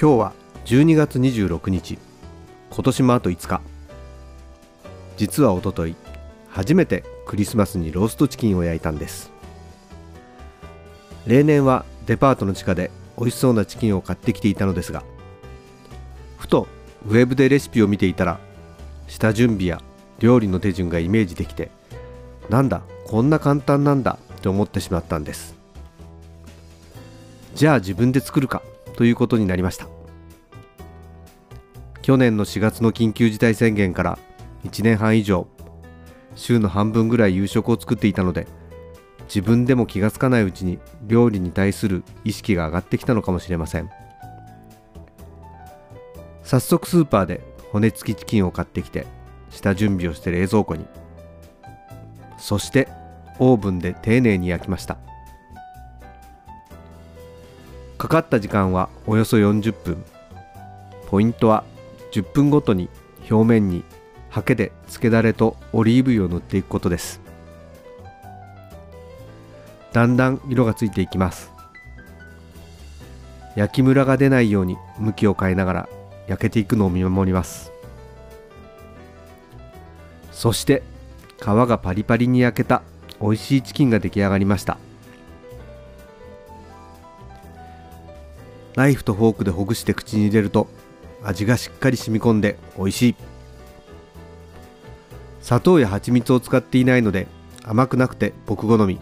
今日は12月26日。今年もあと5日。実はおととい初めてクリスマスにローストチキンを焼いたんです。例年はデパートの地下で美味しそうなチキンを買ってきていたのですがふとウェブでレシピを見ていたら下準備や料理の手順がイメージできてなんだこんな簡単なんだと思ってしまったんです。じゃあ自分で作るか。ということになりました。去年の4月の緊急事態宣言から1年半以上週の半分ぐらい夕食を作っていたので自分でも気がつかないうちに料理に対する意識が上がってきたのかもしれません。早速スーパーで骨付きチキンを買ってきて下準備をして冷蔵庫に。そしてオーブンで丁寧に焼きました。かかった時間はおよそ40分。ポイントは10分ごとに表面にハケで漬けだれとオリーブ油を塗っていくことです。だんだん色がついていきます。焼きムラが出ないように向きを変えながら焼けていくのを見守ります。そして皮がパリパリに焼けた美味しいチキンが出来上がりました。ナイフとフォークでほぐして口に入れると味がしっかり染み込んで美味しい。砂糖や蜂蜜を使っていないので甘くなくて僕好み。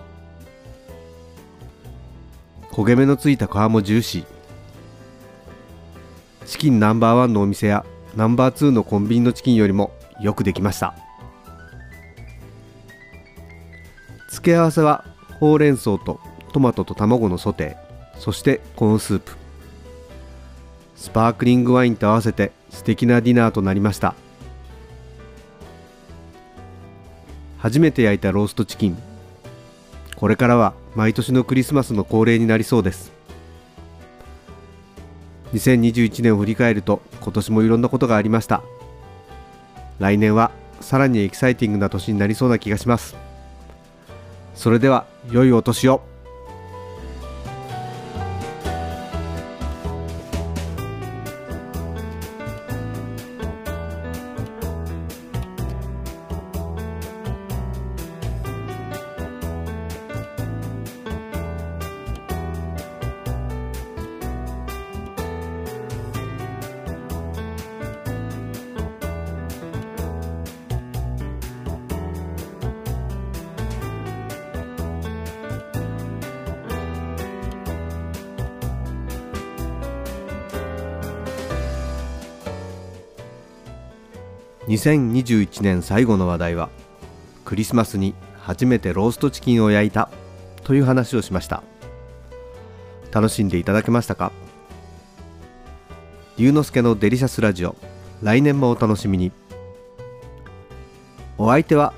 焦げ目のついた皮もジューシー。チキンナンバーワンのお店やナンバーツーのコンビニのチキンよりもよくできました。付け合わせはほうれん草とトマトと卵のソテーそしてコーンスープ。スパークリングワインと合わせて素敵なディナーとなりました。初めて焼いたローストチキン。これからは毎年のクリスマスの恒例になりそうです。2021年を振り返ると今年もいろんなことがありました。来年はさらにエキサイティングな年になりそうな気がします。それでは良いお年を。2021年最後の話題はクリスマスに初めてローストチキンを焼いたという話をしました。楽しんでいただけましたか？龍之介のデリシャスラジオ来年もお楽しみに。お相手は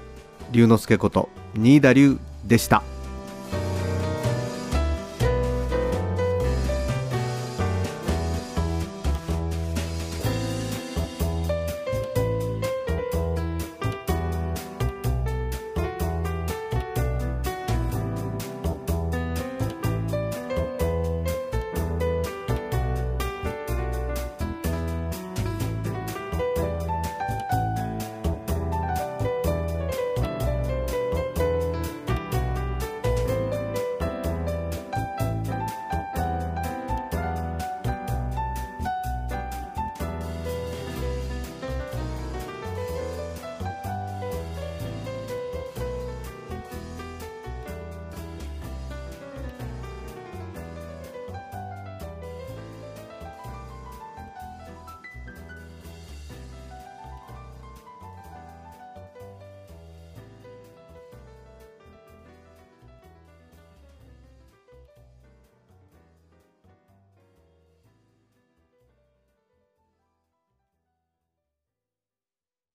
龍之介こと新田龍でした。